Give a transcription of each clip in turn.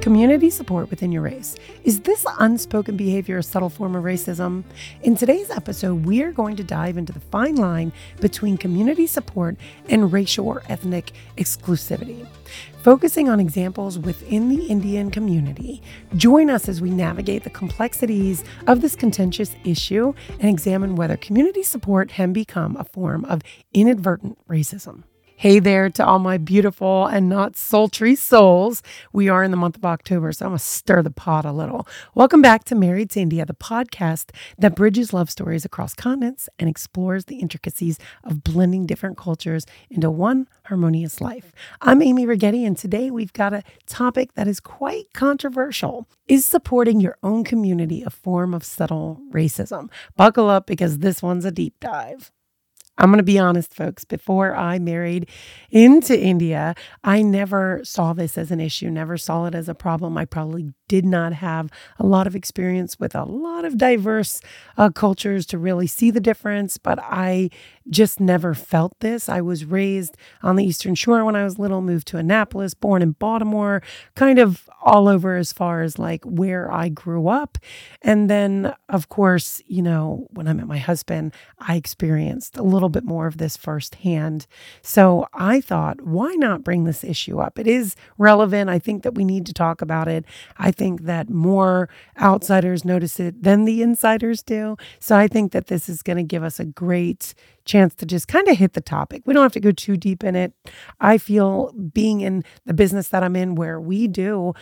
Community support within your race. Is this unspoken behavior a subtle form of racism? In today's episode, we are going to dive into the fine line between community support and racial or ethnic exclusivity. Focusing on examples within the Indian community, join us as we navigate the complexities of this contentious issue and examine whether community support can become a form of inadvertent racism. Hey there to all my beautiful and not sultry souls. We are in the month of October, so I'm going to stir the pot a little. Welcome back to Married to India, the podcast that bridges love stories across continents and explores the intricacies of blending different cultures into one harmonious life. I'm Amy Righetti, and today we've got a topic that is quite controversial. Is supporting your own community a form of subtle racism? Buckle up because this one's a deep dive. I'm going to be honest, folks. Before I married into India, I never saw this as an issue, never saw it as a problem. I probably did not have a lot of experience with a lot of diverse uh, cultures to really see the difference, but I just never felt this. I was raised on the Eastern Shore when I was little, moved to Annapolis, born in Baltimore, kind of all over as far as like where I grew up. And then, of course, you know, when I met my husband, I experienced a little bit more of this firsthand. So I thought, why not bring this issue up? It is relevant. I think that we need to talk about it. I think that more outsiders notice it than the insiders do. So I think that this is going to give us a great chance to just kind of hit the topic. We don't have to go too deep in it. I feel being in the business that I'm in where we do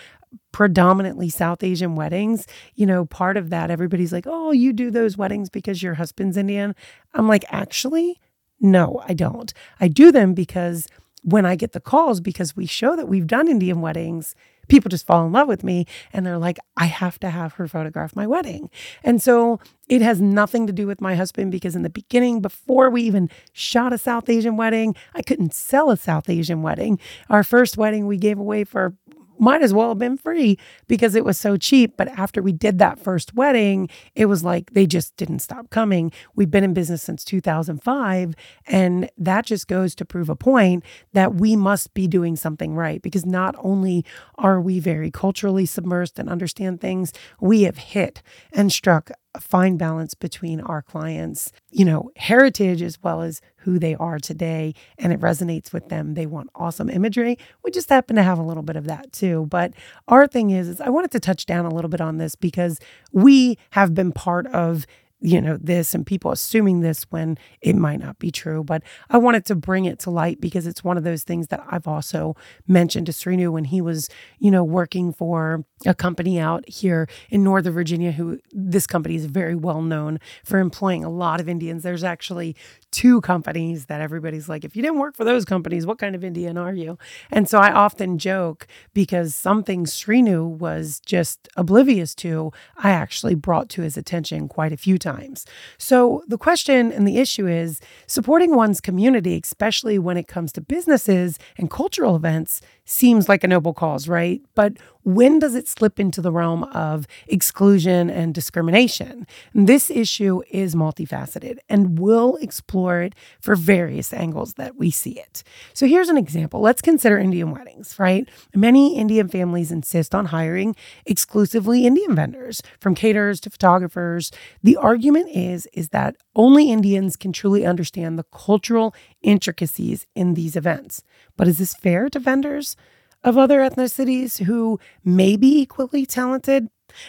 predominantly South Asian weddings, you know, part of that, everybody's like, oh, you do those weddings because your husband's Indian. I'm like, actually, no, I don't. I do them because when I get the calls, because we show that we've done Indian weddings, people just fall in love with me and they're like, I have to have her photograph my wedding. And so it has nothing to do with my husband because in the beginning, before we even shot a South Asian wedding, I couldn't sell a South Asian wedding. Our first wedding we gave away for might as well have been free because it was so cheap. But after we did that first wedding, it was like they just didn't stop coming. We've been in business since 2005. And that just goes to prove a point that we must be doing something right because not only are we very culturally submersed and understand things, we have hit and struck a fine balance between our clients, you know, heritage as well as who they are today. And it resonates with them. They want awesome imagery. We just happen to have a little bit of that too. But our thing is, is I wanted to touch down a little bit on this because we have been part of you know, this and people assuming this when it might not be true. But I wanted to bring it to light because it's one of those things that I've also mentioned to Srinu when he was, you know, working for a company out here in Northern Virginia, who this company is very well known for employing a lot of Indians. There's actually two companies that everybody's like, if you didn't work for those companies, what kind of Indian are you? And so I often joke because something Srinu was just oblivious to, I actually brought to his attention quite a few times. So the question and the issue is supporting one's community, especially when it comes to businesses and cultural events, seems like a noble cause, right? But when does it slip into the realm of exclusion and discrimination? This issue is multifaceted and we'll explore it for various angles that we see it. So here's an example. Let's consider Indian weddings, right? Many Indian families insist on hiring exclusively Indian vendors, from caterers to photographers. The argument is is that only Indians can truly understand the cultural intricacies in these events. But is this fair to vendors of other ethnicities who may be equally talented?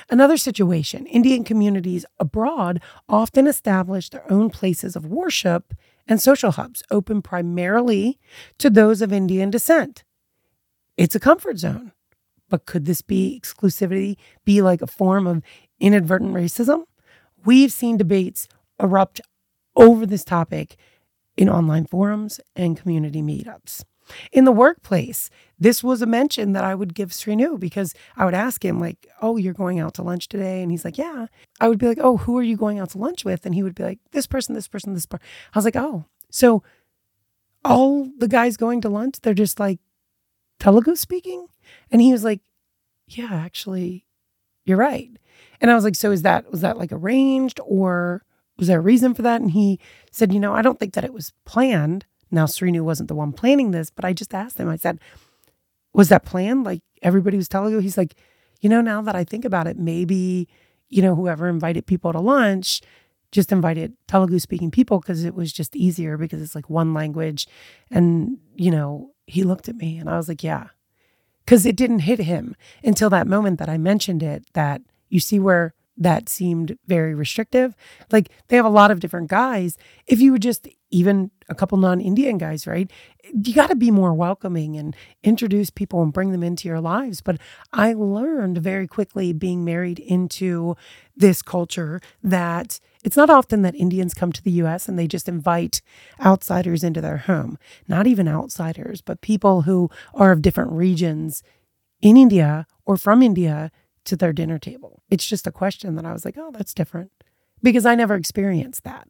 Another situation Indian communities abroad often establish their own places of worship and social hubs, open primarily to those of Indian descent. It's a comfort zone. But could this be exclusivity be like a form of inadvertent racism? We've seen debates erupt over this topic in online forums and community meetups. In the workplace, this was a mention that I would give Srinu because I would ask him, like, oh, you're going out to lunch today? And he's like, yeah. I would be like, oh, who are you going out to lunch with? And he would be like, this person, this person, this person. I was like, oh, so all the guys going to lunch, they're just like Telugu speaking? And he was like, yeah, actually, you're right. And I was like, so is that, was that like arranged or was there a reason for that? And he said, you know, I don't think that it was planned. Now, Srinu wasn't the one planning this, but I just asked him, I said, was that planned? Like, everybody was Telugu. He's like, you know, now that I think about it, maybe, you know, whoever invited people to lunch just invited Telugu speaking people because it was just easier because it's like one language. And, you know, he looked at me and I was like, yeah. Because it didn't hit him until that moment that I mentioned it that you see where that seemed very restrictive. Like they have a lot of different guys. If you would just even a couple non-Indian guys, right? You got to be more welcoming and introduce people and bring them into your lives. But I learned very quickly being married into this culture that it's not often that Indians come to the US and they just invite outsiders into their home. Not even outsiders, but people who are of different regions in India or from India to their dinner table. It's just a question that I was like, oh, that's different because I never experienced that.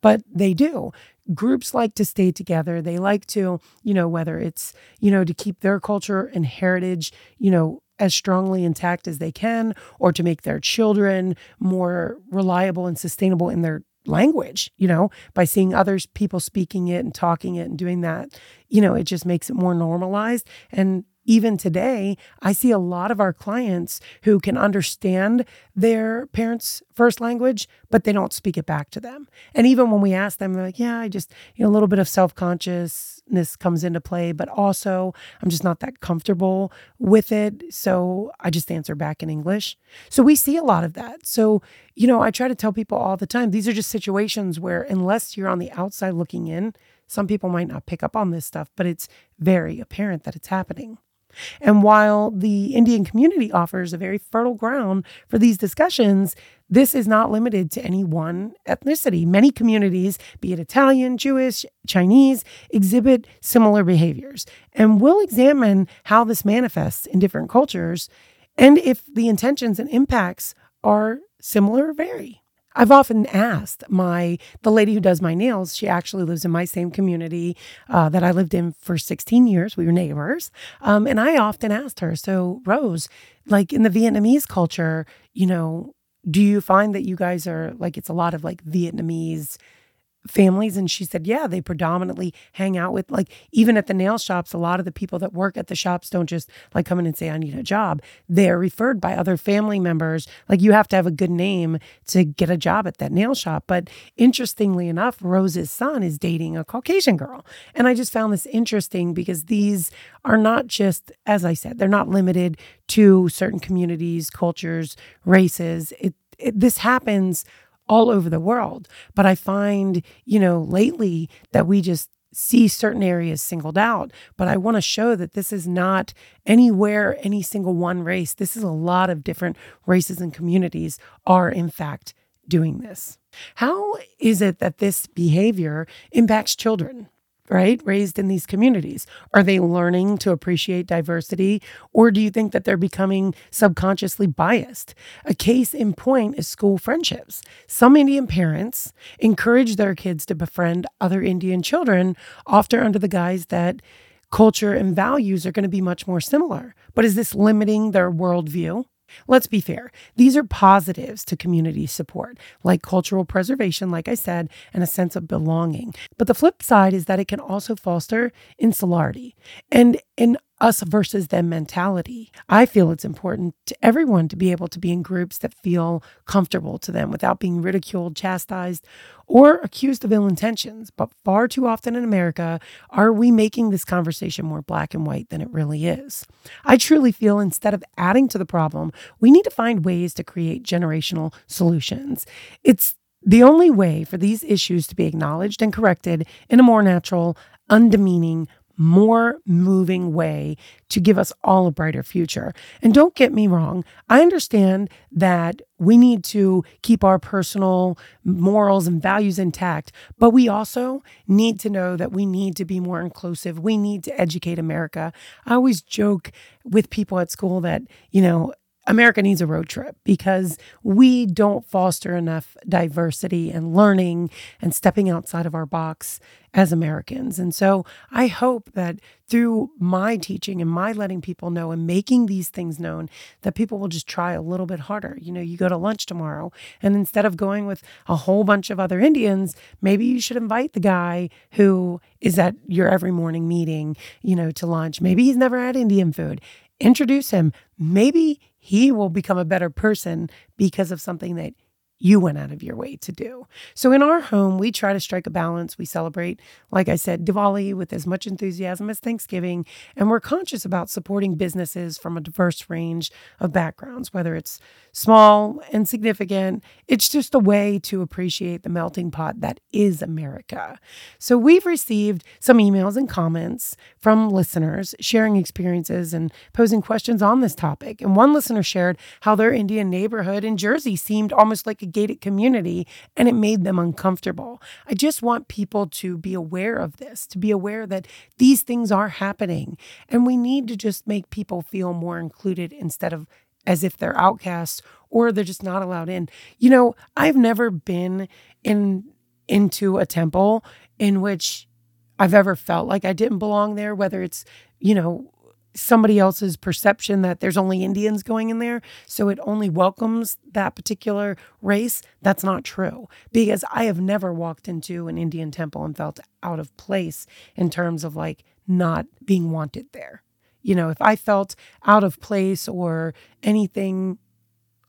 But they do. Groups like to stay together. They like to, you know, whether it's, you know, to keep their culture and heritage, you know, as strongly intact as they can, or to make their children more reliable and sustainable in their language, you know, by seeing others people speaking it and talking it and doing that, you know, it just makes it more normalized. And even today, I see a lot of our clients who can understand their parents' first language, but they don't speak it back to them. And even when we ask them, they're like, yeah, I just, you know, a little bit of self consciousness comes into play, but also I'm just not that comfortable with it. So I just answer back in English. So we see a lot of that. So, you know, I try to tell people all the time these are just situations where, unless you're on the outside looking in, some people might not pick up on this stuff, but it's very apparent that it's happening. And while the Indian community offers a very fertile ground for these discussions, this is not limited to any one ethnicity. Many communities, be it Italian, Jewish, Chinese, exhibit similar behaviors. And we'll examine how this manifests in different cultures and if the intentions and impacts are similar or vary. I've often asked my the lady who does my nails. She actually lives in my same community uh, that I lived in for 16 years. We were neighbors, um, and I often asked her, "So, Rose, like in the Vietnamese culture, you know, do you find that you guys are like it's a lot of like Vietnamese?" Families and she said yeah they predominantly hang out with like even at the nail shops a lot of the people that work at the shops don't just like come in and say i need a job. They're referred by other family members. Like you have to have a good name to get a job at that nail shop. But interestingly enough rose's son is dating a caucasian girl. And i just found this interesting because these are not just as i said they're not limited to certain communities cultures races. It, it this happens all over the world. But I find, you know, lately that we just see certain areas singled out. But I want to show that this is not anywhere, any single one race. This is a lot of different races and communities are, in fact, doing this. How is it that this behavior impacts children? Right? Raised in these communities. Are they learning to appreciate diversity or do you think that they're becoming subconsciously biased? A case in point is school friendships. Some Indian parents encourage their kids to befriend other Indian children, often under the guise that culture and values are going to be much more similar. But is this limiting their worldview? Let's be fair. These are positives to community support, like cultural preservation, like I said, and a sense of belonging. But the flip side is that it can also foster insularity and an us versus them mentality. I feel it's important to everyone to be able to be in groups that feel comfortable to them without being ridiculed, chastised, or accused of ill intentions. But far too often in America, are we making this conversation more black and white than it really is? I truly feel instead of adding to the problem, we need to find ways to create generational solutions. It's the only way for these issues to be acknowledged and corrected in a more natural, undemeaning, more moving way to give us all a brighter future. And don't get me wrong, I understand that we need to keep our personal morals and values intact, but we also need to know that we need to be more inclusive. We need to educate America. I always joke with people at school that, you know, America needs a road trip because we don't foster enough diversity and learning and stepping outside of our box as Americans. And so I hope that through my teaching and my letting people know and making these things known, that people will just try a little bit harder. You know, you go to lunch tomorrow, and instead of going with a whole bunch of other Indians, maybe you should invite the guy who is at your every morning meeting, you know, to lunch. Maybe he's never had Indian food introduce him. Maybe he will become a better person because of something that you went out of your way to do. So in our home, we try to strike a balance. We celebrate, like I said, Diwali with as much enthusiasm as Thanksgiving, and we're conscious about supporting businesses from a diverse range of backgrounds, whether it's small and significant. It's just a way to appreciate the melting pot that is America. So we've received some emails and comments from listeners sharing experiences and posing questions on this topic. And one listener shared how their Indian neighborhood in Jersey seemed almost like a gated community and it made them uncomfortable. I just want people to be aware of this, to be aware that these things are happening. And we need to just make people feel more included instead of as if they're outcasts or they're just not allowed in. You know, I've never been in into a temple in which I've ever felt like I didn't belong there, whether it's, you know, somebody else's perception that there's only Indians going in there. So it only welcomes that particular race. That's not true because I have never walked into an Indian temple and felt out of place in terms of like not being wanted there. You know, if I felt out of place or anything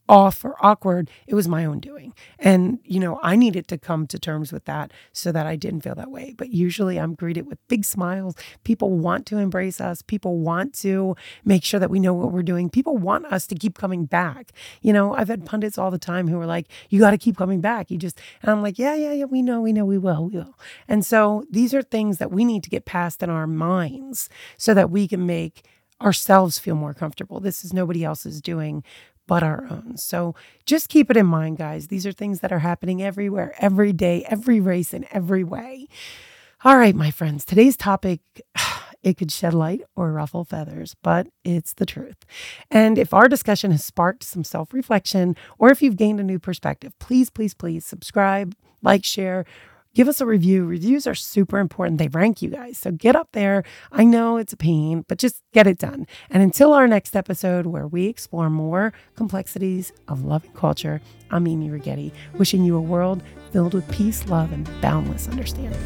off or awkward, it was my own doing. And, you know, I needed to come to terms with that so that I didn't feel that way. But usually I'm greeted with big smiles. People want to embrace us. People want to make sure that we know what we're doing. People want us to keep coming back. You know, I've had pundits all the time who are like, you got to keep coming back. You just, and I'm like, yeah, yeah, yeah, we know, we know, we will, we will. And so these are things that we need to get past in our minds so that we can make ourselves feel more comfortable. This is nobody else's doing but our own. So just keep it in mind, guys. These are things that are happening everywhere, every day, every race, in every way. All right, my friends, today's topic. It could shed light or ruffle feathers, but it's the truth. And if our discussion has sparked some self reflection or if you've gained a new perspective, please, please, please subscribe, like, share, give us a review. Reviews are super important. They rank you guys. So get up there. I know it's a pain, but just get it done. And until our next episode, where we explore more complexities of love and culture, I'm Amy Righetti, wishing you a world filled with peace, love, and boundless understanding.